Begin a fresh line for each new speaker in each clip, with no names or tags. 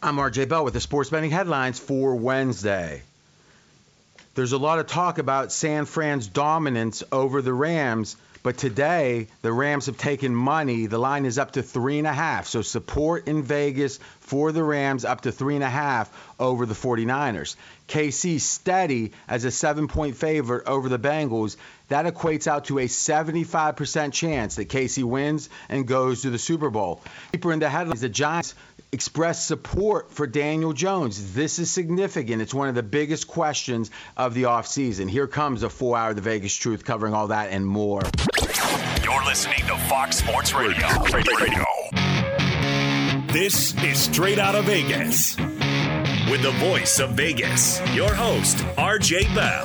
I'm RJ Bell with the sports betting headlines for Wednesday. There's a lot of talk about San Fran's dominance over the Rams, but today the Rams have taken money. The line is up to three and a half. So support in Vegas for the Rams up to three and a half over the 49ers. KC steady as a seven point favorite over the Bengals. That equates out to a 75% chance that KC wins and goes to the Super Bowl. Deeper in the headlines, the Giants expressed support for Daniel Jones. This is significant. It's one of the biggest questions of the offseason. Here comes a four hour The Vegas Truth covering all that and more.
You're listening to Fox Sports Radio. Radio. Radio.
This is Straight Out of Vegas. With the voice of Vegas, your host, RJ Bell.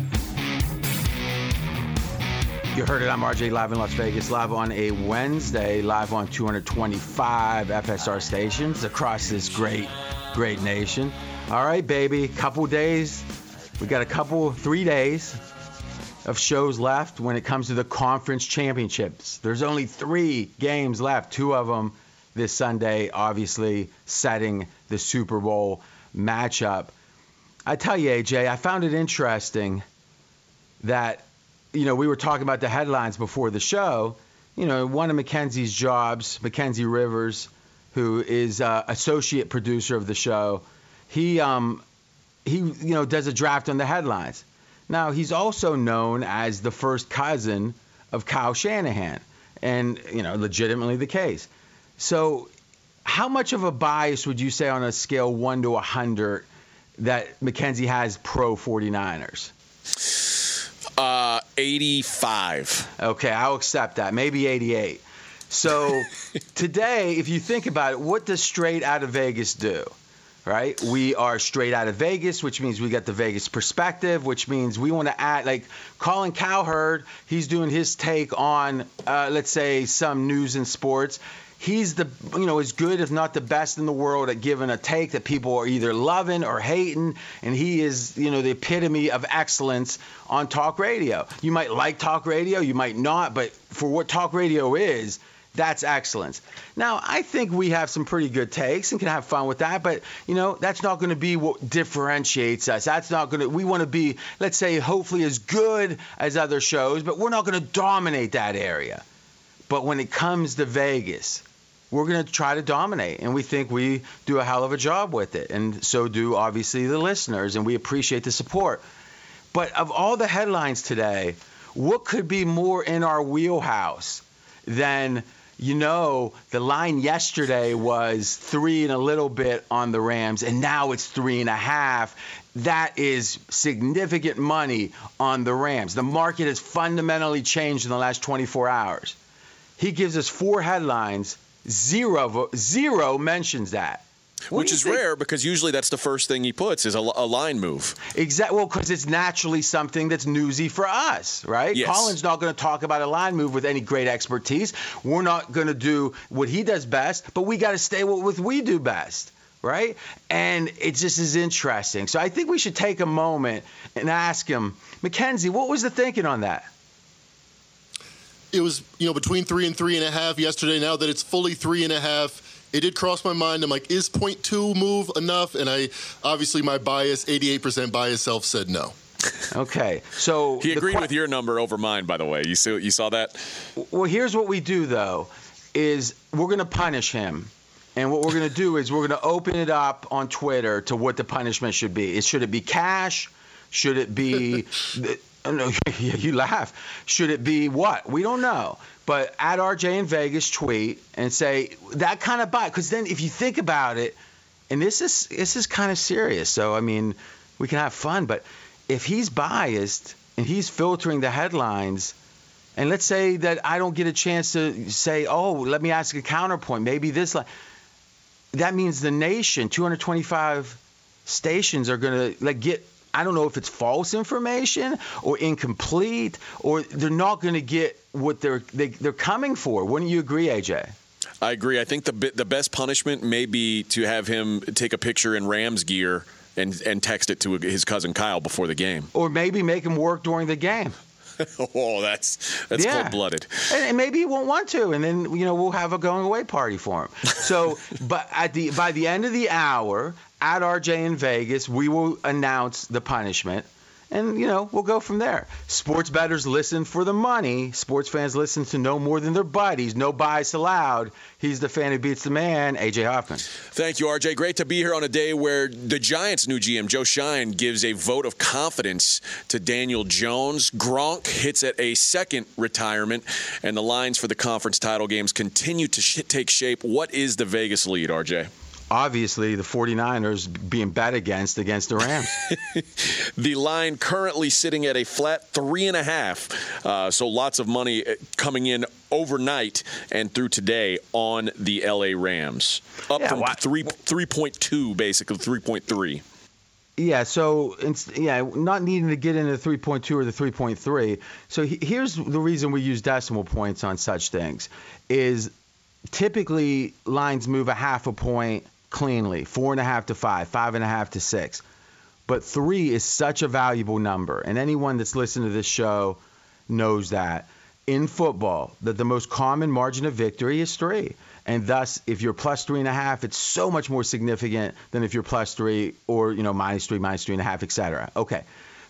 You heard it. I'm RJ live in Las Vegas, live on a Wednesday, live on 225 FSR stations across this great, great nation. All right, baby. Couple days. We got a couple, three days of shows left when it comes to the conference championships. There's only three games left, two of them this Sunday, obviously setting the Super Bowl matchup. I tell you, AJ, I found it interesting that, you know, we were talking about the headlines before the show. You know, one of Mackenzie's jobs, Mackenzie Rivers, who is uh, associate producer of the show, he, um, he, you know, does a draft on the headlines. Now, he's also known as the first cousin of Kyle Shanahan, and, you know, legitimately the case. So how much of a bias would you say on a scale 1 to 100 that Mackenzie has pro 49ers?
Uh, 85.
Okay, I'll accept that. Maybe 88. So today, if you think about it, what does straight out of Vegas do? Right? We are straight out of Vegas, which means we got the Vegas perspective, which means we want to add, like Colin Cowherd, he's doing his take on, uh, let's say, some news and sports he's the you know as good if not the best in the world at giving a take that people are either loving or hating and he is you know the epitome of excellence on talk radio you might like talk radio you might not but for what talk radio is that's excellence. Now, I think we have some pretty good takes and can have fun with that, but you know, that's not going to be what differentiates us. That's not going to we want to be, let's say, hopefully as good as other shows, but we're not going to dominate that area. But when it comes to Vegas, we're going to try to dominate. And we think we do a hell of a job with it. And so do obviously the listeners. And we appreciate the support. But of all the headlines today, what could be more in our wheelhouse than, you know, the line yesterday was three and a little bit on the Rams, and now it's three and a half. That is significant money on the Rams. The market has fundamentally changed in the last 24 hours. He gives us four headlines Zero, zero mentions that.
What Which is think? rare because usually that's the first thing he puts is a, a line move.
Exactly. Well, because it's naturally something that's newsy for us, right?
Yes.
Colin's not going to talk about a line move with any great expertise. We're not going to do what he does best, but we got to stay with what we do best right? And it just is interesting. So I think we should take a moment and ask him, Mackenzie, what was the thinking on that?
It was you know between three and three and a half yesterday. Now that it's fully three and a half, it did cross my mind. I'm like, is point two move enough? And I obviously my bias, 88% bias self said no.
Okay, so
he agreed qu- with your number over mine. By the way, you saw you saw that.
Well, here's what we do though: is we're going to punish him. And what we're going to do is we're going to open it up on Twitter to what the punishment should be. Is should it be cash? Should it be No, you laugh. Should it be what? We don't know. But at RJ in Vegas tweet and say that kind of buy because then if you think about it, and this is this is kind of serious. So I mean, we can have fun, but if he's biased and he's filtering the headlines, and let's say that I don't get a chance to say, oh, let me ask a counterpoint. Maybe this like that means the nation, 225 stations, are to like get. I don't know if it's false information or incomplete, or they're not going to get what they're they, they're coming for. Wouldn't you agree, AJ?
I agree. I think the the best punishment may be to have him take a picture in Rams gear and and text it to his cousin Kyle before the game.
Or maybe make him work during the game.
oh, that's that's
Yeah.
cold blooded.
and, and maybe he won't want to, and then you know we'll have a going away party for him. So, but at the by the end of the hour at RJ in Vegas, we will announce the punishment, and you know we'll go from there. Sports bettors listen for the money. Sports fans listen to no more than their buddies. No bias allowed. He's the fan who beats the man. AJ Hoffman.
Thank you, RJ. Great to be here on a day where the Giants' new GM, Joe Schoen, gives a vote of confidence to Daniel Jones. Gronk hits at a second retirement, and the lines for the conference title games continue to sh- take shape. What is the Vegas lead, RJ?
Obviously, the 49ers being bet against against the Rams.
The line currently sitting at a flat three and a half. Uh, so lots of money uh, coming in overnight and through today on the LA Rams. Up
Yeah,
from
why-
three three point two, basically three point three.
Yeah, so it's, yeah, not needing to get into the 3.2 or the 3.3. So he, here's the reason we use decimal points on such things is typically lines move a half a point cleanly, four and a half to five, five and a half to six. But three is such a valuable number, and anyone that's listened to this show knows that in football that the most common margin of victory is three. And thus, if you're plus three and a half, it's so much more significant than if you're plus three or you know minus three, minus three and a half, et cetera. Okay,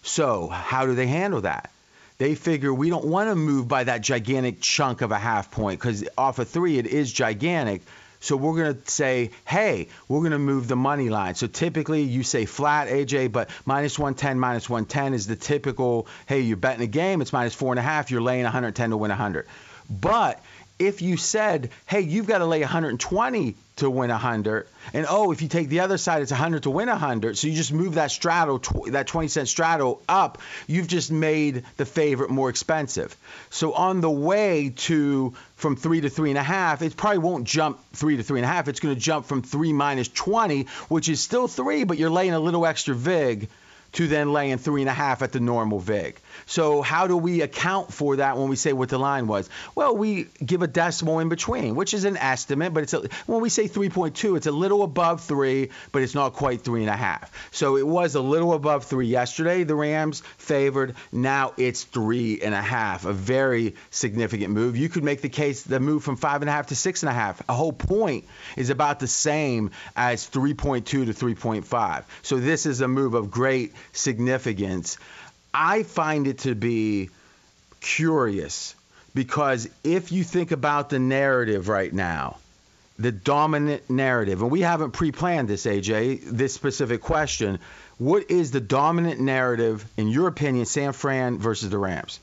so how do they handle that? They figure we don't want to move by that gigantic chunk of a half point because off of three it is gigantic. So we're going to say, hey, we're going to move the money line. So typically you say flat, AJ, but minus 110, minus 110 is the typical, hey, you're betting a game, it's minus four and a half, you're laying 110 to win 100. But if you said, hey, you've got to lay 120 to win 100, and oh, if you take the other side, it's 100 to win 100, so you just move that straddle, tw- that 20 cent straddle up, you've just made the favorite more expensive. So on the way to from three to three and a half, it probably won't jump three to three and a half. It's going to jump from three minus 20, which is still three, but you're laying a little extra vig to then laying three and a half at the normal VIG. So how do we account for that when we say what the line was? Well, we give a decimal in between, which is an estimate, but it's a, when we say 3.2, it's a little above three, but it's not quite three and a half. So it was a little above three yesterday. The Rams favored. Now it's three and a half, a very significant move. You could make the case the move from five and a half to six and a half. A whole point is about the same as 3.2 to 3.5. So this is a move of great significance. I find it to be curious because if you think about the narrative right now, the dominant narrative, and we haven't pre planned this, AJ, this specific question. What is the dominant narrative, in your opinion, San Fran versus the Rams?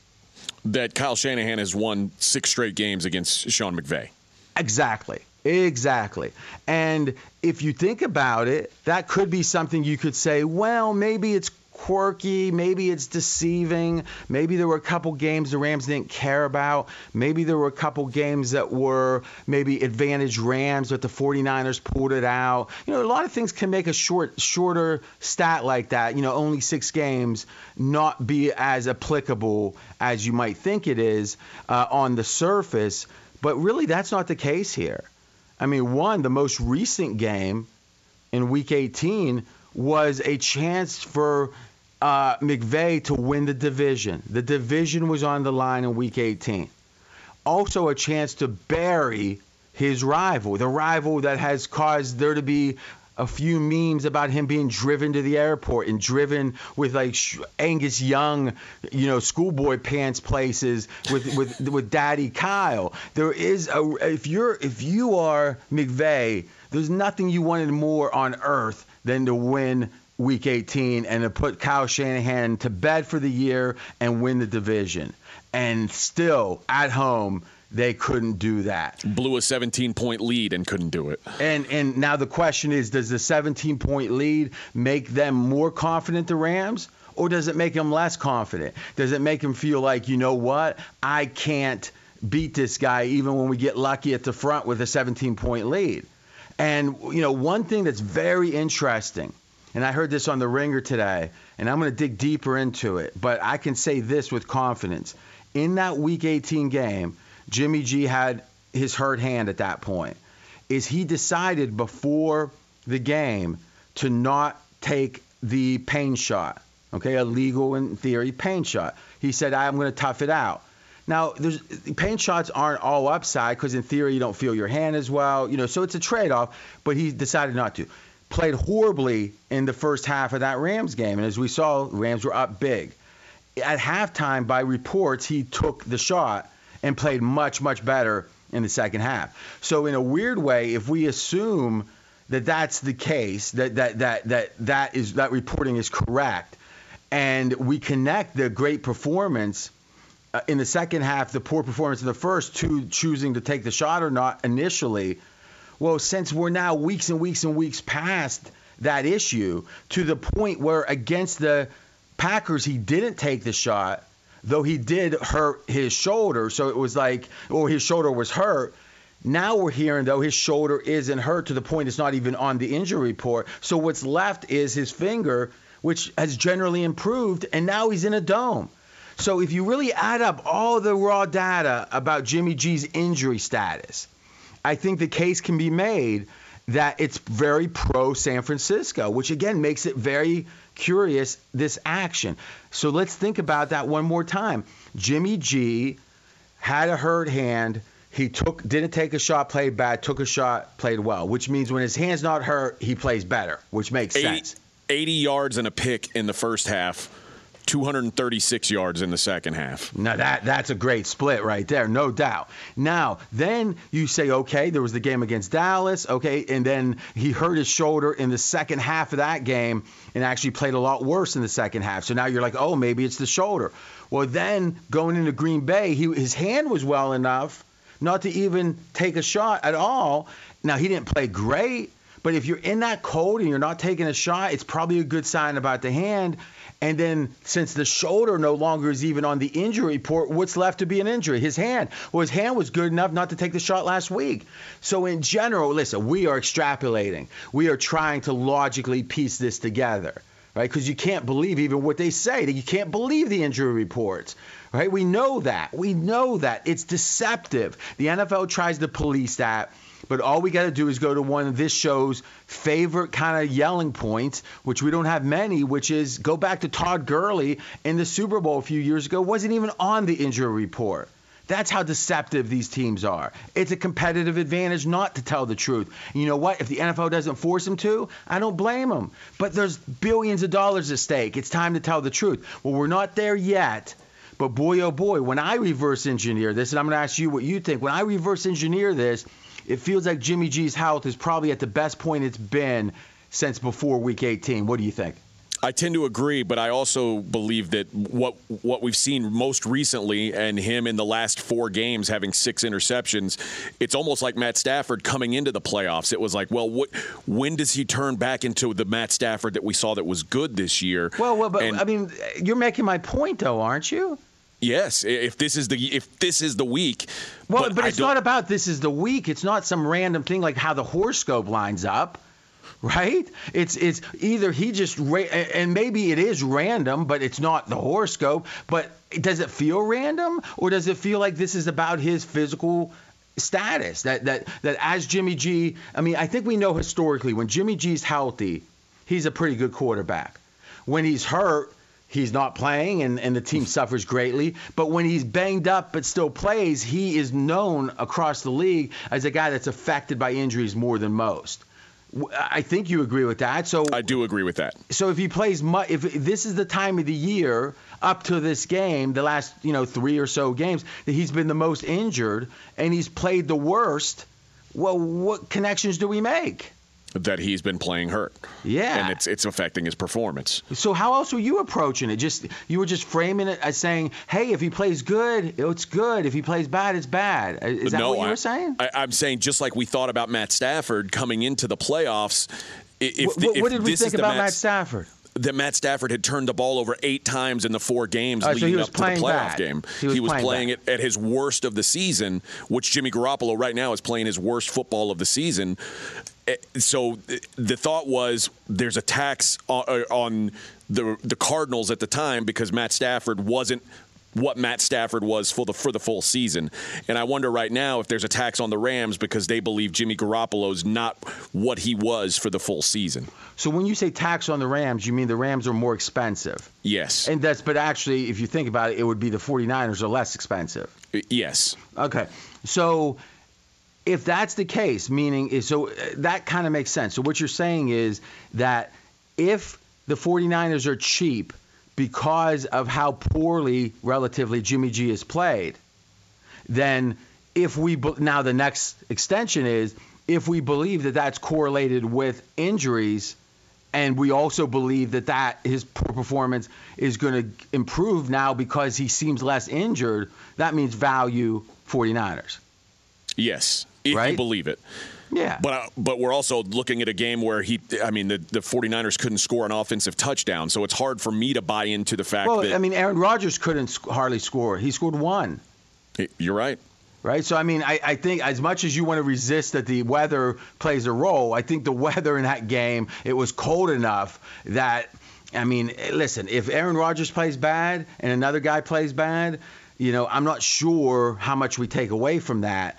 That Kyle Shanahan has won six straight games against Sean McVay.
Exactly. Exactly. And if you think about it, that could be something you could say, well, maybe it's quirky, maybe it's deceiving, maybe there were a couple games the Rams didn't care about, maybe there were a couple games that were maybe advantage Rams but the 49ers pulled it out. You know, a lot of things can make a short shorter stat like that, you know, only 6 games not be as applicable as you might think it is uh, on the surface, but really that's not the case here. I mean, one, the most recent game in Week 18 was a chance for uh, McVay to win the division. The division was on the line in Week 18. Also, a chance to bury his rival, the rival that has caused there to be a few memes about him being driven to the airport and driven with like Angus Young, you know, schoolboy pants places with with with Daddy Kyle. There is a if you're if you are McVay, there's nothing you wanted more on earth than to win Week 18 and to put Kyle Shanahan to bed for the year and win the division. And still at home. They couldn't do that.
Blew a 17 point lead and couldn't do it.
And and now the question is, does the 17 point lead make them more confident, the Rams, or does it make them less confident? Does it make them feel like, you know what, I can't beat this guy even when we get lucky at the front with a 17 point lead? And you know, one thing that's very interesting, and I heard this on the Ringer today, and I'm going to dig deeper into it, but I can say this with confidence. In that Week 18 game, Jimmy G had his hurt hand at that point. Is he decided before the game to not take the pain shot? Okay, a legal in theory pain shot. He said, "I'm going to tough it out." Now, there's pain shots aren't all upside because in theory you don't feel your hand as well, you know. So it's a trade-off. But he decided not to. Played horribly in the first half of that Rams game, and as we saw, Rams were up big. At halftime, by reports, he took the shot and played much, much better in the second half. So in a weird way, if we assume that that's the case, that that that that that is that reporting is correct, and we connect the great performance uh, in the second half, the poor performance in the first, to choosing to take the shot or not initially. Well, since we're now weeks and weeks and weeks past that issue to the point where against the Packers he didn't take the shot, though he did hurt his shoulder. So it was like, or his shoulder was hurt. Now we're hearing though his shoulder isn't hurt to the point it's not even on the injury report. So what's left is his finger, which has generally improved, and now he's in a dome. So if you really add up all the raw data about Jimmy G's injury status, I think the case can be made that it's very pro San Francisco, which again makes it very curious this action. So let's think about that one more time. Jimmy G had a hurt hand. He took didn't take a shot, played bad, took a shot, played well, which means when his hand's not hurt, he plays better, which makes
80,
sense.
80 yards and a pick in the first half. 236 yards in the second half.
Now that that's a great split right there, no doubt. Now then you say, okay, there was the game against Dallas, okay, and then he hurt his shoulder in the second half of that game and actually played a lot worse in the second half. So now you're like, oh, maybe it's the shoulder. Well, then going into Green Bay, he his hand was well enough not to even take a shot at all. Now he didn't play great, but if you're in that cold and you're not taking a shot, it's probably a good sign about the hand. And then since the shoulder no longer is even on the injury report, what's left to be an injury? His hand. Well, his hand was good enough not to take the shot last week. So in general, listen, we are extrapolating. We are trying to logically piece this together. Right, because you can't believe even what they say. You can't believe the injury reports. Right, we know that. We know that it's deceptive. The NFL tries to police that but all we got to do is go to one of this show's favorite kind of yelling points, which we don't have many, which is go back to Todd Gurley in the Super Bowl a few years ago, wasn't even on the injury report. That's how deceptive these teams are. It's a competitive advantage not to tell the truth. And you know what? If the NFL doesn't force them to, I don't blame them. But there's billions of dollars at stake. It's time to tell the truth. Well, we're not there yet. But boy, oh boy, when I reverse engineer this, and I'm going to ask you what you think, when I reverse engineer this, it feels like Jimmy G's health is probably at the best point it's been since before Week 18. What do you think?
I tend to agree, but I also believe that what what we've seen most recently, and him in the last four games having six interceptions, it's almost like Matt Stafford coming into the playoffs. It was like, well, what, when does he turn back into the Matt Stafford that we saw that was good this year?
Well, well, but and, I mean, you're making my point, though, aren't you?
Yes, if this is the if this is the week.
Well, but, but it's not about this is the week. It's not some random thing like how the horoscope lines up, right? It's it's either he just and maybe it is random, but it's not the horoscope. But does it feel random, or does it feel like this is about his physical status? That that that as Jimmy G, I mean, I think we know historically when Jimmy G's healthy, he's a pretty good quarterback. When he's hurt, he's not playing and, and the team suffers greatly. But when he's banged up but still plays, he is known across the league as a guy that's affected by injuries more than most. I think you agree with that. So
I do agree with that.
So if he plays, if this is the time of the year up to this game, the last you know three or so games that he's been the most injured and he's played the worst, well, what connections do we make?
That he's been playing hurt.
Yeah.
And it's it's affecting his performance.
So how else were you approaching it? Just you were just framing it as saying, "Hey, if he plays good, it's good. If he plays bad, it's bad." Is that
no,
what you
I,
were saying?
I, am saying just like we thought about Matt Stafford coming into the playoffs. If,
what,
if
what did we think about Matt Stafford?
that Matt Stafford had turned the ball over eight times in the four games
uh,
leading
so
up to the playoff
bad.
game.
He was,
he was
playing,
playing it at his worst of the season, which Jimmy Garoppolo right now is playing his worst football of the season. Eh, so the thought was there's a tax on, uh, on the the Cardinals at the time because Matt Stafford wasn't what Matt Stafford was for the for the full season. And I wonder right now if there's a tax on the Rams because they believe Jimmy Garoppolo's not what he was for the full season.
So when you say tax on the Rams, you mean the Rams are more expensive.
Yes.
And that's but actually if you think about it, it would be the 49ers are less expensive.
Yes.
Okay. So if that's the case, meaning so uh, that kind of makes sense. So what you're saying is that if the 49ers are cheap because of how poorly relatively Jimmy G has played, then if we now the next extension is if we believe that that's correlated with injuries and we also believe that that his performance is going to improve now because he seems less injured, that means value 49ers.
Yes, if
right?
you believe it.
Yeah.
But uh, but we're also looking at a game where he I mean the, the 49ers couldn't score an offensive touchdown, so it's hard for me to buy into the fact
well,
that
I mean Aaron Rodgers couldn't hardly score. He scored one.
You're right.
Right? So I mean I, I think as much as you want to resist that the weather plays a role, I think the weather in that game it was cold enough that I mean, listen, if Aaron Rodgers plays bad and another guy plays bad, you know, I'm not sure how much we take away from that.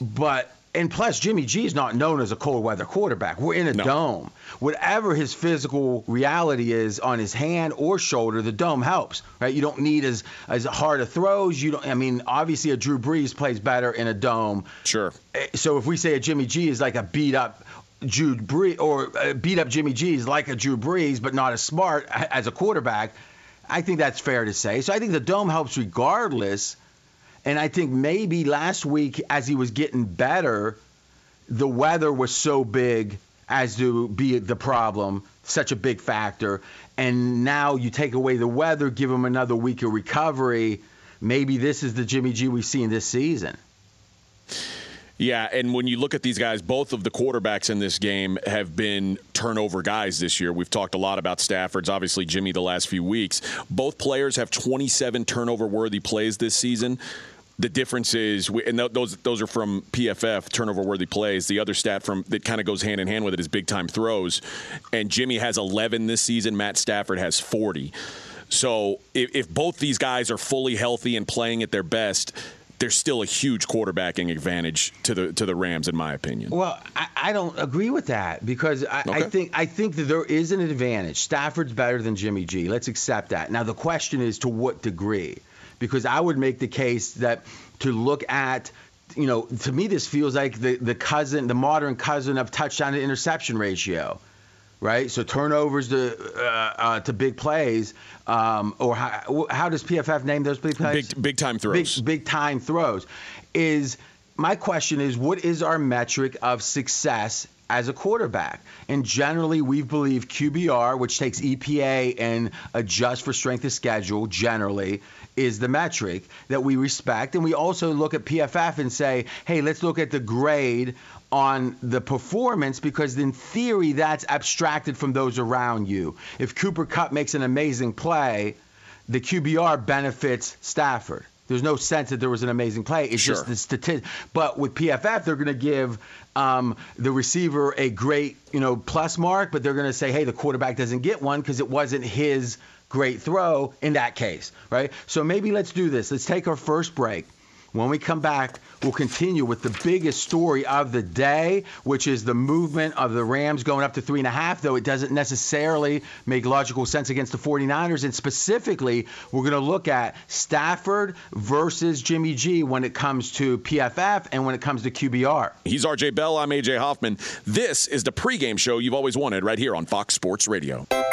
But and plus, Jimmy G is not known as a cold weather quarterback. We're in a
No.
dome. Whatever his physical reality is on his hand or shoulder, the dome helps, right? You don't need as as hard of throws. You don't. I mean, obviously, a Drew Brees plays better in a dome.
Sure.
Eh, So if we say a Jimmy G is like a beat up Drew Brees or uh, beat up Jimmy G is like a Drew Brees, but not as smart as a quarterback, I think that's fair to say. So I think the dome helps regardless. And I think maybe last week, as he was getting better, the weather was so big as to be the problem, such a big factor. And now you take away the weather, give him another week of recovery. Maybe this is the Jimmy G we've seen this season.
Yeah, and when you look at these guys, both of the quarterbacks in this game have been turnover guys this year. We've talked a lot about Stafford's, obviously Jimmy the last few weeks. Both players have 27 turnover worthy plays this season. The difference is, and those those are from PFF turnover worthy plays. The other stat from that kind of goes hand in hand with it is big time throws, and Jimmy has 11 this season. Matt Stafford has 40. So if, if both these guys are fully healthy and playing at their best, there's still a huge quarterbacking advantage to the to the Rams, in my opinion.
Well, I, I don't agree with that because I, I think I think that there is an advantage. Stafford's better than Jimmy G. Let's accept that. Now the question is to what degree? Because I would make the case that to look at you know, to me this feels like the, the cousin, the modern cousin of touchdown to interception ratio, right? So turnovers to uh, uh, to big plays, um, or how, how does PFF name those big plays?
Big big time throws.
big big time throws is my question is what is our metric of success as a quarterback and generally we believe qbr which takes epa and adjusts for strength of schedule generally is the metric that we respect and we also look at pff and say hey let's look at the grade on the performance because in theory that's abstracted from those around you if Cooper Kupp makes an amazing play the QBR benefits Stafford. There's no sense that there was an amazing play. It's
Sure.
just the statistic. But with PFF, they're going to give um, the receiver a great, you know, plus mark, but they're going to say, hey, the quarterback doesn't get one because it wasn't his great throw in that case, right? So maybe let's do this. Let's take our first break. When we come back, we'll continue with the biggest story of the day, which is the movement of the Rams going up to three and a half, though it doesn't necessarily make logical sense against the 49ers. And specifically, we're going to look at Stafford versus Jimmy G when it comes to PFF and when it comes to QBR.
He's RJ Bell. I'm AJ Hoffman. This is the pregame show you've always wanted right here on Fox Sports Radio.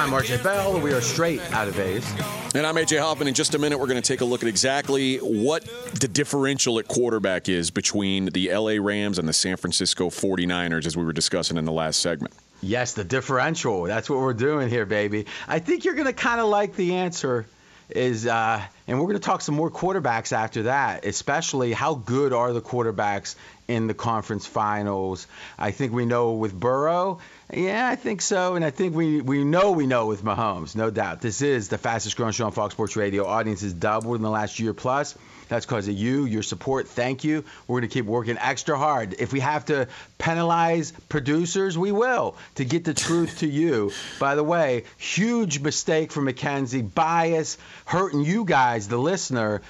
I'm RJ Bell, we are straight out of Vegas.
And I'm AJ Hoffman. In just a minute, we're going to take a look at exactly what the differential at quarterback is between the LA Rams and the San Francisco 49ers, as we were discussing in the last segment.
Yes, the differential. That's what we're doing here, baby. I think you're going to kind of like the answer. Is uh, And we're going to talk some more quarterbacks after that, especially how good are the quarterbacks in the conference finals. I think we know with Burrow. Yeah, I think so. And I think we, we know we know with Mahomes, no doubt. This is the fastest growing show on Fox Sports Radio. Audience has doubled in the last year plus. That's because of you, your support. Thank you. We're going to keep working extra hard. If we have to penalize producers, we will to get the truth to you. By the way, huge mistake for Mackenzie, bias, hurting you guys, the listener.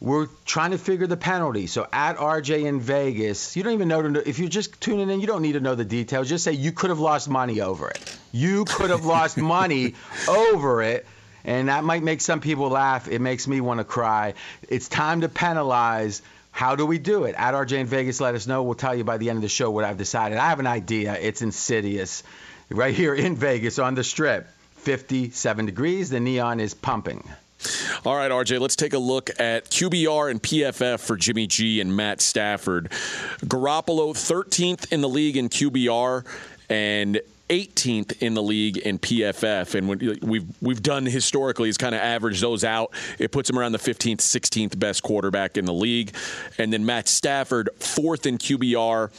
We're trying to figure the penalty. So at RJ in Vegas, you don't even know if you're just tuning in, you don't need to know the details. Just say you could have lost money over it. You could have lost money over it and that might make some people laugh. It makes me want to cry. It's time to penalize. How do we do it? At RJ in Vegas, let us know. We'll tell you by the end of the show what I've decided. I have an idea. It's insidious. Right here in Vegas on the strip, 57 degrees. The neon is pumping.
All right, RJ, let's take a look at QBR and PFF for Jimmy G and Matt Stafford. Garoppolo, 13th in the league in QBR, and 18th in the league in PFF, and we've we've done historically is kind of average those out. It puts him around the 15th, 16th best quarterback in the league, and then Matt Stafford fourth in QBR.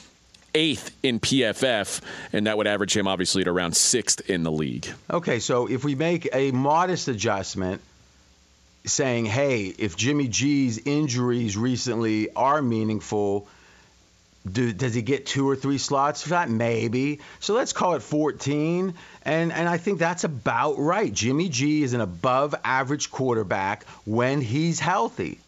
Eighth in PFF, and that would average him obviously at around sixth in the league.
Okay, so if we make a modest adjustment, saying, hey, if Jimmy G's injuries recently are meaningful, do, does he get two or three slots for that? Maybe. So let's call it 14. And, and I think that's about right. Jimmy G is an above average quarterback when he's healthy.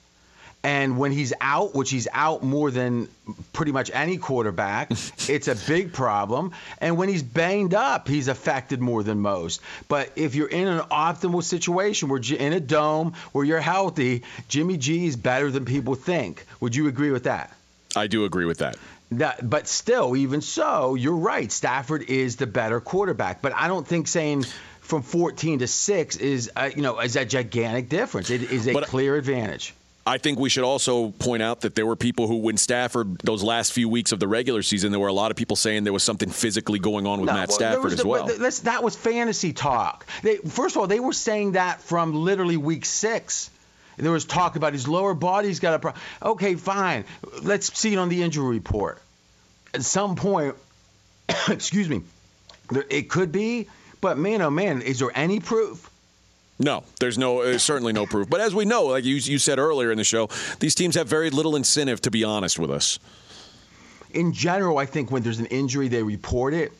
And when he's out, which he's out more than pretty much any quarterback, it's a big problem. And when he's banged up, he's affected more than most. But if you're in an optimal situation where in a dome where you're healthy, Jimmy G is better than people think. Would you agree with that?
I do agree with that.
That, but still, even so, you're right. Stafford is the better quarterback. But I don't think saying from 14 to six is, uh, you know, is a gigantic difference. It is a but, clear advantage.
I think we should also point out that there were people who, when Stafford, those last few weeks of the regular season, there were a lot of people saying there was something physically going on with no, Matt Stafford as well.
that was fantasy talk. They, first of all, they were saying that from literally week six. There was talk about his lower body's got a problem. Okay, fine. Let's see it on the injury report. At some point, excuse me, there, it could be, but man, oh man, is there any proof?
No, there's no uh, certainly no proof. But as we know, like you, you said earlier in the show, these teams have very little incentive to be honest with us.
In general, I think when there's an injury, they report it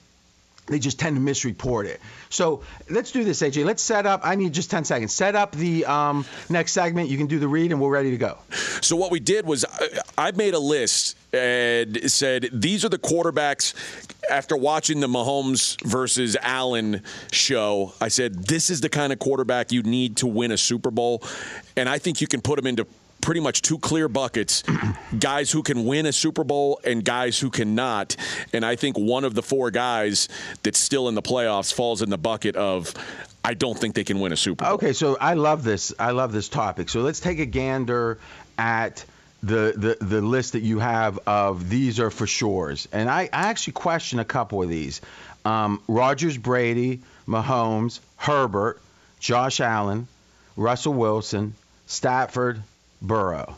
they just tend to misreport it. So let's do this, AJ. Let's set up. I need just 10 seconds. Set up the um, next segment. You can do the read, and we're ready to go.
So what we did was I made a list and said these are the quarterbacks. After watching the Mahomes versus Allen show, I said this is the kind of quarterback you need to win a Super Bowl, and I think you can put them into pretty much two clear buckets guys who can win a Super Bowl and guys who cannot. And I think one of the four guys that's still in the playoffs falls in the bucket of. I don't think they can win a Super Bowl.
Okay, so I love this. I love this topic. So let's take a gander at the, the, the list that you have of these are for sure's. And I, I actually question a couple of these. Um, Rodgers, Brady, Mahomes, Herbert, Josh Allen, Russell Wilson, Stafford, Burrow.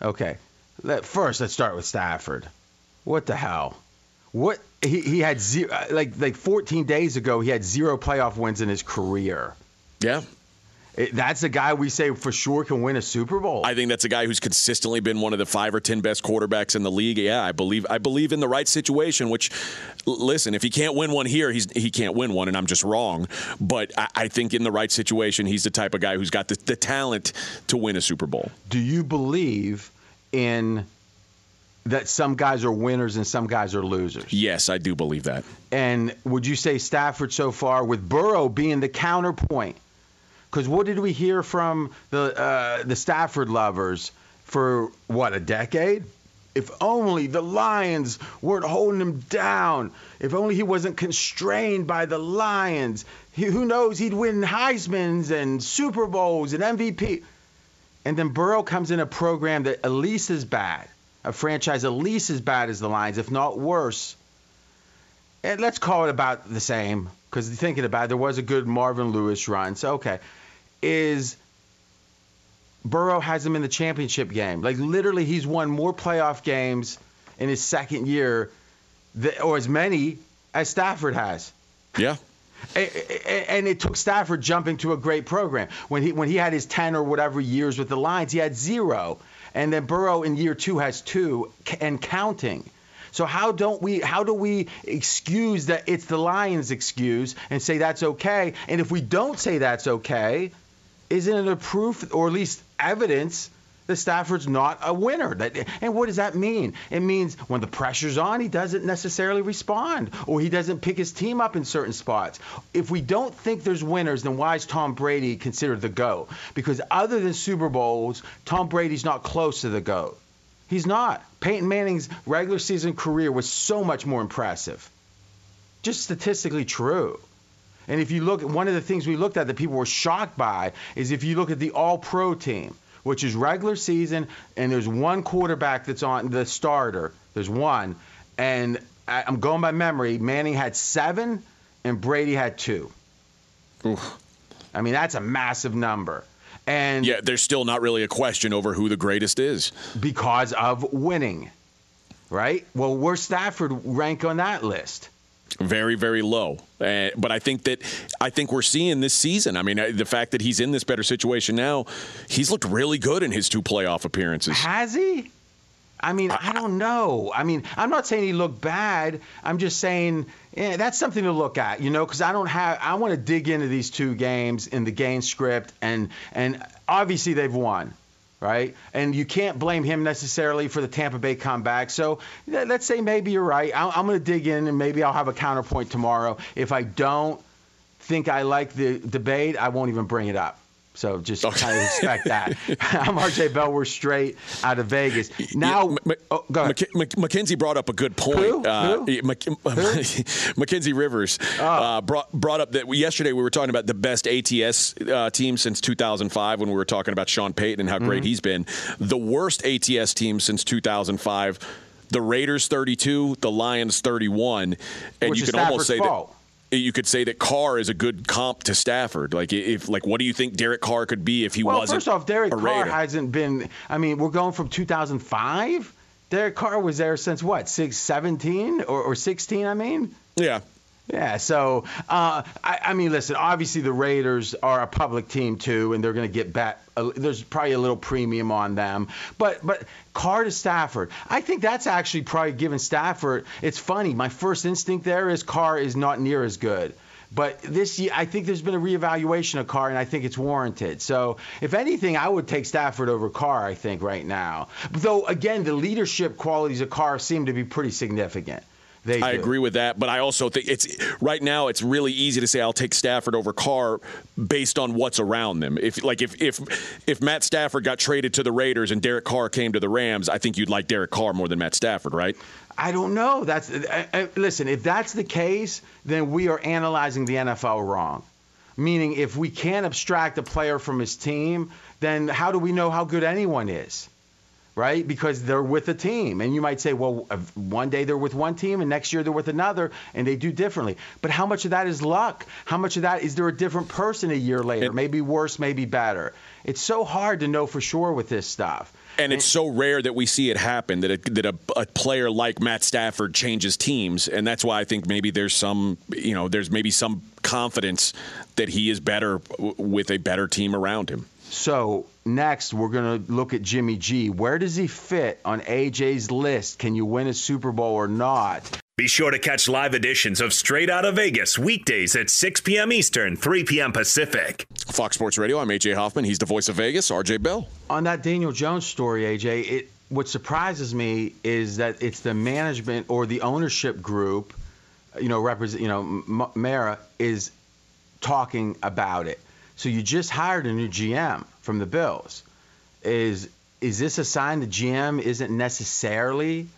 Okay. Let, first, let's start with Stafford. What the hell? What he, he had zero uh, like like 14 days ago he had zero playoff wins in his career.
Yeah.
It, that's a guy we say for sure can win a Super Bowl.
I think that's a guy who's consistently been one of the five or ten best quarterbacks in the league. Yeah, I believe I believe in the right situation. Which, listen, if he can't win one here, he's he can't win one, and I'm just wrong. But I, I think in the right situation, he's the type of guy who's got the, the talent to win a Super Bowl.
Do you believe in that some guys are winners and some guys are losers.
Yes, I do believe that.
And would you say Stafford so far, with Burrow being the counterpoint, because what did we hear from the uh, the Stafford lovers for what a decade? If only the Lions weren't holding him down. If only he wasn't constrained by the Lions. He, who knows? He'd win Heisman's and Super Bowls and MVP. And then Burrow comes in a program that at least is bad, a franchise at least as bad as the Lions, if not worse. And let's call it about the same, because thinking about it, there was a good Marvin Lewis run. So okay, is Burrow has him in the championship game. Like literally, he's won more playoff games in his second year, th- or as many as Stafford has.
Yeah.
A- a- And it took Stafford jumping to a great program. When he when he had his ten or whatever years with the Lions, he had zero, and then Burrow in year two has two and counting. So how don't we how do we excuse that it's the Lions excuse and say that's okay? And if we don't say that's okay, isn't it a proof or at least evidence that Stafford's not a winner? That, and what does that mean? It means when the pressure's on, he doesn't necessarily respond or he doesn't pick his team up in certain spots. If we don't think there's winners, then why is Tom Brady considered the GOAT? Because other than Super Bowls, Tom Brady's not close to the GOAT. He's not. Peyton Manning's regular season career was so much more impressive. Just statistically true. And if you look at one of the things we looked at that people were shocked by is if you look at the all pro team, which is regular season, and there's one quarterback that's on the starter. There's one. And I'm going by memory. Manning had seven, and Brady had two.
Oof.
I mean, that's a massive number. And
Yeah, there's still not really a question over who the greatest is.
because of winning, right? Well, where's Stafford rank on that list?
Very, very low. Uh, but I think that I think we're seeing this season. I mean, uh, the fact that he's in this better situation now, he's looked really good in his two playoff appearances.
Has he? I mean, I don't know. I mean, I'm not saying he looked bad. I'm just saying eh, that's something to look at, you know, because I don't have. I want to dig into these two games in the game script, and and obviously they've won, right? And you can't blame him necessarily for the Tampa Bay comeback. So let- let's say maybe you're right. I'm going to dig in, and maybe I'll have a counterpoint tomorrow. If I don't think I like the debate, I won't even bring it up. So just
Okay.
kind of expect that. I'm RJ Bell. We're straight out of Vegas. Now,
Yeah,
oh, go ahead.
Mackenzie brought up a good point.
Who?
Uh,
Who?
Mc- Mackenzie Rivers
Oh.
uh, brought brought up that yesterday we were talking about the best ATS uh, team since 2005 when we were talking about Sean Payton and how great
Mm-hmm.
he's been. The worst ATS team since 2005. The Raiders 32, the Lions 31, and
Which
you could almost say
fault.
You could say that Carr is a good comp to Stafford. Like if like what do you think Derek Carr could be if he
well,
wasn't
first off, Derek Carr hasn't been. I mean, we're going from 2005. Derek Carr was there since what, six, 17 or, or 16? I mean.
yeah.
Yeah, so uh, I, I mean, listen. Obviously, the Raiders are a public team too, and they're going to get back. Uh, there's probably a little premium on them, but but Carr to Stafford, I think that's actually probably given Stafford. It's funny. My first instinct there is Carr is not near as good. But this year, I think there's been a reevaluation of Carr, and I think it's warranted. So, if anything, I would take Stafford over Carr. I think right now, though. Again, the leadership qualities of Carr seem to be pretty significant. They
I
do.
agree with that, but I also think it's right now it's really easy to say I'll take Stafford over Carr based on what's around them. If like if if if Matt Stafford got traded to the Raiders and Derek Carr came to the Rams, I think you'd like Derek Carr more than Matt Stafford, right?
I don't know. That's uh, uh, listen. If that's the case, then we are analyzing the NFL wrong. Meaning, if we can't abstract a player from his team, then how do we know how good anyone is? Right? Because they're with a team, and you might say, well, uh, one day they're with one team, and next year they're with another, and they do differently. But how much of that is luck? How much of that is there a different person a year later?
And-
maybe worse, maybe better. It's so hard to know for sure with this stuff.
And it's so rare that we see it happen that a, that a, a player like Matt Stafford changes teams, and that's why I think maybe there's some you know there's maybe some confidence that he is better w- with a better team around him.
So next, we're gonna look at Jimmy G. Where does he fit on AJ's list? Can you win a Super Bowl or not?
Be sure to catch live editions of Straight Outta Vegas weekdays at 6 p.m. Eastern, 3 p.m. Pacific.
Fox Sports Radio. I'm AJ Hoffman. He's the voice of Vegas. RJ Bell.
On that Daniel Jones story, AJ, it what surprises me is that it's the management or the ownership group, you know, represent, you know, M- Mara is talking about it. So you just hired a new GM from the Bills. Is is this a sign the GM isn't necessarily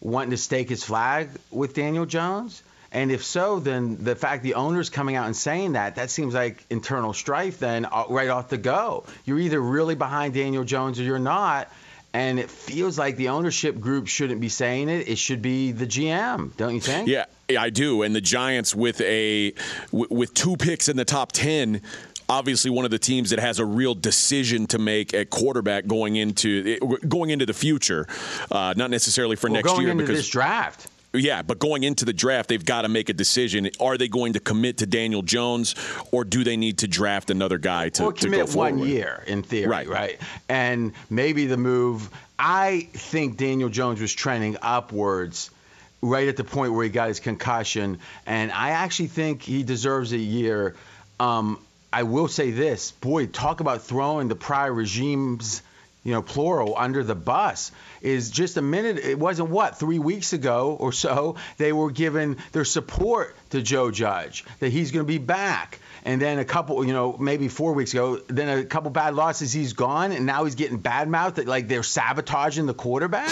wanting to stake his flag with Daniel Jones? And if so, then the fact the owner's coming out and saying that, that seems like internal strife then uh, right off the go. You're either really behind Daniel Jones or you're not. And it feels like the ownership group shouldn't be saying it. It should be the GM, don't you think?
Yeah, I do. And the Giants with a with two picks in the top ten obviously one of the teams that has a real decision to make at quarterback going into going into the future, uh, not necessarily for
well,
next
going
year
into
because
this draft.
Yeah, but going into the draft, they've got to make a decision. Are they going to commit to Daniel Jones, or do they need to draft another guy to,
or
to
commit
go forward?
one year in theory,
Right.
right? And maybe the move. I think Daniel Jones was trending upwards right at the point where he got his concussion, and I actually think he deserves a year. Um, I will say this, boy, talk about throwing the prior regimes you know, plural, under the bus is just a minute. It wasn't what three weeks ago or so they were given their support to Joe Judge that he's going to be back, and then a couple, you know, maybe four weeks ago, then a couple bad losses, he's gone, and now he's getting bad mouthed that like they're sabotaging the quarterback.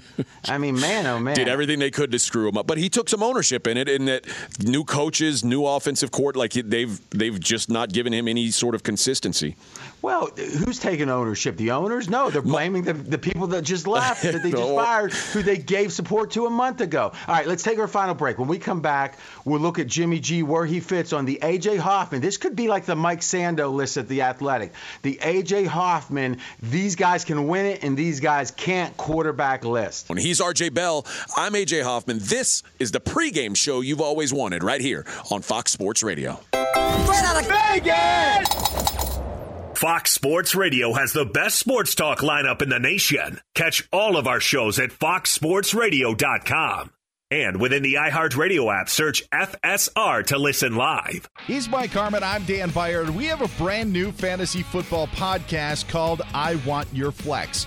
I mean, man, oh man,
Did everything they could to screw him up, but he took some ownership in it. In that, new coaches, new offensive court, like they've they've just not given him any sort of consistency.
Well, who's taking ownership? The owners? No, they're blaming the, the people that just left, that they just fired, who they gave support to a month ago. All right, let's take our final break. When we come back, we'll look at Jimmy G, where he fits on the A.J. Hoffman. This could be like the Mike Sando list at the Athletic. The A.J. Hoffman, these guys can win it, and these guys can't quarterback list.
When he's RJ Bell, I'm AJ Hoffman. This is the pregame show you've always wanted, right here on Fox Sports Radio.
Fox Sports Radio has the best sports talk lineup in the nation. Catch all of our shows at foxsportsradio.com. And within the iHeartRadio app, search FSR to listen live.
He's Mike Harmon. I'm Dan Beyer. We have a brand new fantasy football podcast called I Want Your Flex.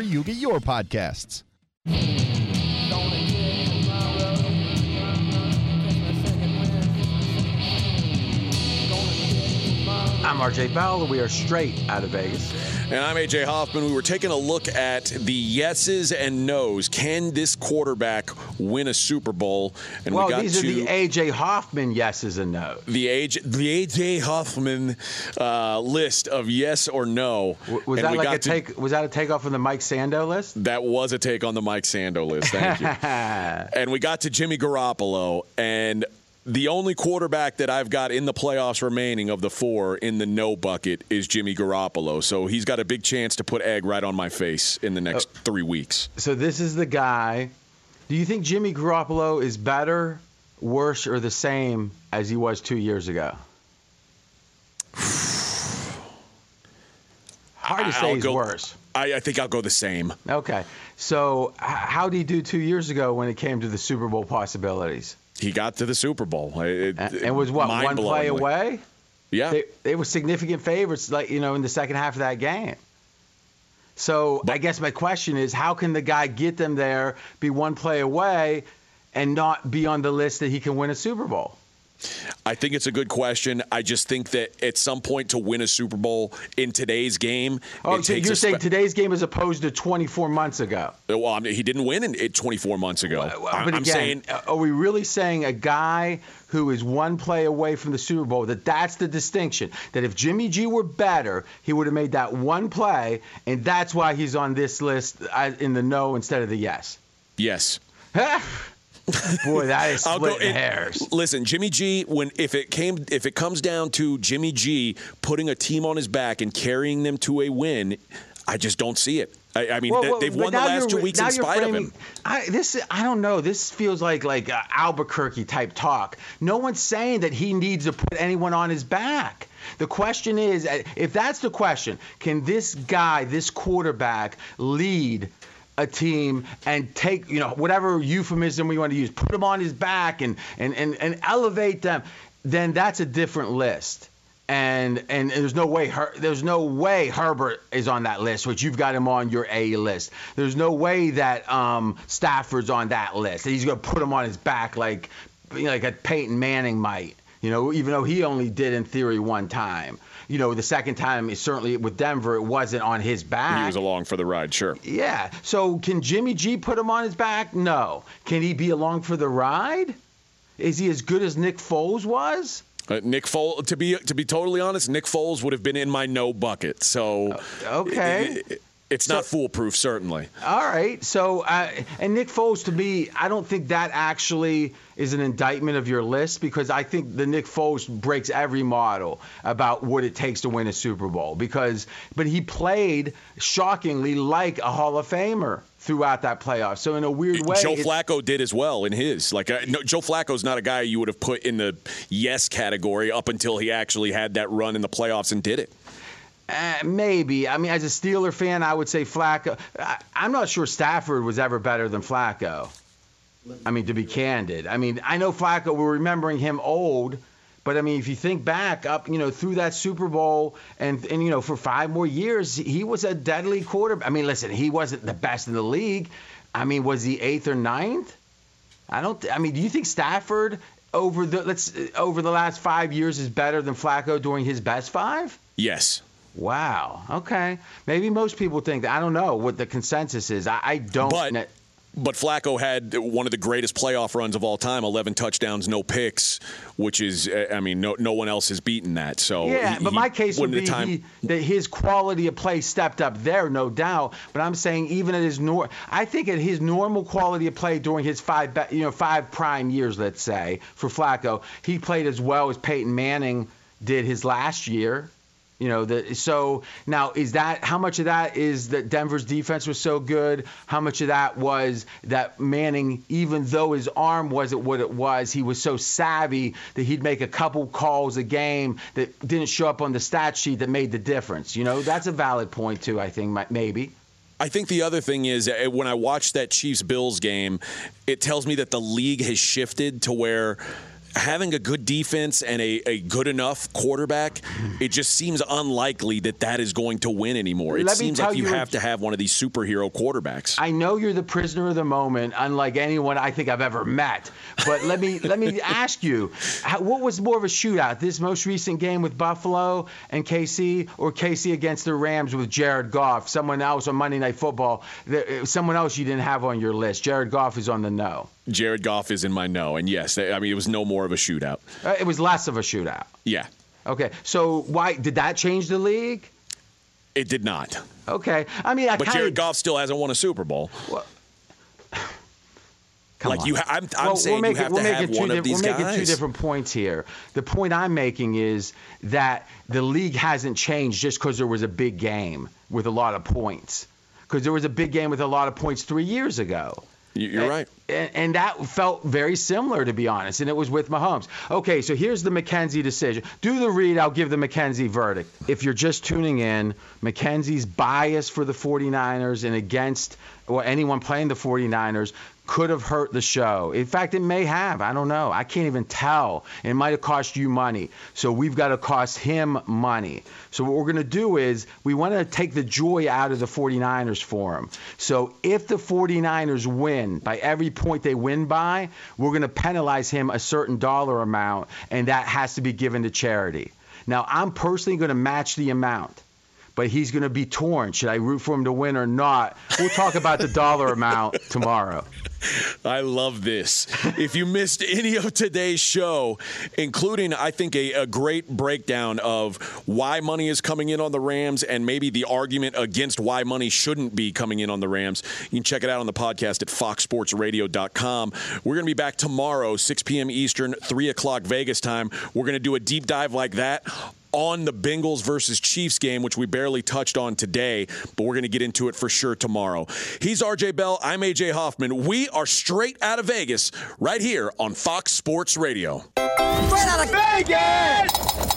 you get your podcasts.
I'm RJ Bell. We are straight out of Vegas.
And I'm AJ Hoffman. We were taking a look at the yeses and nos. Can this quarterback win a Super Bowl? And
Well,
we got
these are
to
the A.J. Hoffman yeses and nos.
the age the AJ Hoffman uh, list of yes or no.
W- Was
And
that like a
to-
take? Was that a takeoff from the Mike Sando list?
That was a take on the Mike Sando list. Thank you. and we got to Jimmy Garoppolo, and the only quarterback that I've got in the playoffs remaining of the four in the no bucket is Jimmy Garoppolo. So he's got a big chance to put egg right on my face in the next
Oh.
three weeks.
So this is the guy. Do you think Jimmy Garoppolo is better, worse, or the same as he was two years ago? Hard to say
I'll
he's
go-
worse.
I, I think I'll go the same.
Okay. So how did he do two years ago when it came to the Super Bowl possibilities?
He got to the Super Bowl. It,
And and was what one play away?
Yeah.
They, they were significant favorites, like you know, in the second half of that game. So I guess my question is, how can the guy get them there, be one play away, and not be on the list that he can win a Super Bowl?
I think it's a good question. I just think that at some point to win a Super Bowl in today's game,
Oh,
it
so you're
a
saying today's game as opposed to 24 months ago?
Well, I mean, he didn't win in, it 24 months ago.
Well,
I'm,
but
I'm
again,
saying
are we really saying a guy who is one play away from the Super Bowl that that's the distinction? That if Jimmy G were better, he would have made that one play, and that's why he's on this list uh, in the no instead of the yes.
yes.
Boy, that is
I'll
splitting
in-
hairs.
Listen, Jimmy G. When if it came, if it comes down to Jimmy G. putting a team on his back and carrying them to a win, I just don't see it. I, I mean,
Well, well,
they've won the last two weeks in of
framing-
him.
I, this I don't know. This feels like like uh, Albuquerque type talk. No one's saying that he needs to put anyone on his back. The question is, uh, if that's the question, can this guy, this quarterback, lead? A team and take you know whatever euphemism we want to use, put him on his back and and and, and elevate them. Then that's a different list. And, and there's no way Her, there's no way Herbert is on that list, which you've got him on your A list. There's no way that um, Stafford's on that list. He's gonna put him on his back like you know, like a Peyton Manning might. You know, even though he only did in theory one time. You know, the second time, certainly with Denver, it wasn't on his back.
He was along for the ride, sure.
Yeah. So can Jimmy G put him on his back? No. Can he be along for the ride? Is he as good as Nick Foles was?
Uh, Nick Foles, to be to be totally honest, Nick Foles would have been in my no bucket. So
okay.
it- it- it's not foolproof, certainly.
All right. So, uh, and Nick Foles, to me, I don't think that actually is an indictment of your list because I think the Nick Foles breaks every model about what it takes to win a Super Bowl. Because, but he played shockingly like a Hall of Famer throughout that playoff. So in a weird way,
Joe Flacco did as well in his. Like uh, no, Joe Flacco's not a guy you would have put in the yes category up until he actually had that run in the playoffs and did it.
Uh, maybe. I mean, as a Steeler fan, I would say Flacco. I, I'm not sure Stafford was ever better than Flacco. I mean, to be candid. I mean, I know Flacco. We're remembering him old, but I mean, if you think back up, you know, through that Super Bowl and and you know, for five more years, he was a deadly quarterback. I mean, listen, he wasn't the best in the league. I mean, was he eighth or ninth? I don't. I mean, do you think Stafford over the let's over the last five years is better than Flacco during his best five?
Yes.
Wow. Okay. Maybe most people think that. I don't know what the consensus is. I, I don't.
But
kn-
but Flacco had one of the greatest playoff runs of all time, 11 touchdowns, no picks, which is uh, I mean no no one else has beaten that. So
yeah,
he-
but my case would be
time,
he, that his quality of play stepped up there, no doubt. But I'm saying even at his nor, I think at his normal quality of play during his five, you know, five prime years, let's say for Flacco, he played as well as Peyton Manning did his last year. You know, the, so now is that how much of that is that Denver's defense was so good? How much of that was that Manning, even though his arm wasn't what it was, he was so savvy that he'd make a couple calls a game that didn't show up on the stat sheet that made the difference. You know, that's a valid point too. I think maybe.
I think the other thing is uh, when I watched that Chiefs Bills game, it tells me that the league has shifted to where having a good defense and a, a good enough quarterback, it just seems unlikely that that is going to win anymore. It
Let
seems like you
you
have to have one of these superhero quarterbacks.
I know you're the prisoner of the moment, unlike anyone I think I've ever met. But let me let me ask you, how, what was more of a shootout? This most recent game with Buffalo and KC, or KC against the Rams with Jared Goff? Someone else on Monday Night Football, that- uh, someone else you didn't have on your list. Jared Goff is on the no.
Jared Goff is in my no, and yes, I mean it was no more of a shootout.
Uh, It was less of a shootout.
Yeah,
Okay, so why did that change the league?
it did not.
Okay, I mean, I
But
kind
Jared Goff still hasn't won a Super Bowl.
Come
like
on.
you, ha- I'm, I'm
Well,
saying
we're
you
making,
have
we're
to
making
have
two
one
di-
of these
We're making two different points here. The point I'm making is that the league hasn't changed just because there was a big game with a lot of points. Because there was a big game with a lot of points three years ago.
You- You're right.
And, and that felt very similar, to be honest, and it was with Mahomes. Okay, so here's the McKenzie decision. Do the read, I'll give the McKenzie verdict. If you're just tuning in, McKenzie's bias for the 49ers and against or anyone playing the 49ers could have hurt the show. In fact, it may have. I don't know. I can't even tell. It might have cost you money. So we've got to cost him money. So what we're going to do is we want to take the joy out of the 49ers for him. So if the 49ers win by every point they win by, we're going to penalize him a certain dollar amount, and that has to be given to charity. Now, I'm personally going to match the amount but he's going to be torn. Should I root for him to win or not? We'll talk about the dollar amount tomorrow.
I love this. if you missed any of today's show, including, I think, a, a great breakdown of why money is coming in on the Rams and maybe the argument against why money shouldn't be coming in on the Rams, you can check it out on the podcast at foxsportsradio.com. We're going to be back tomorrow, 6 p.m. Eastern, 3 o'clock Vegas time. We're going to do a deep dive like that on the Bengals versus Chiefs game, which we barely touched on today, but we're going to get into it for sure tomorrow. He's RJ Bell. I'm AJ Hoffman. We are straight out of Vegas right here on Fox Sports Radio.
Straight out of Vegas!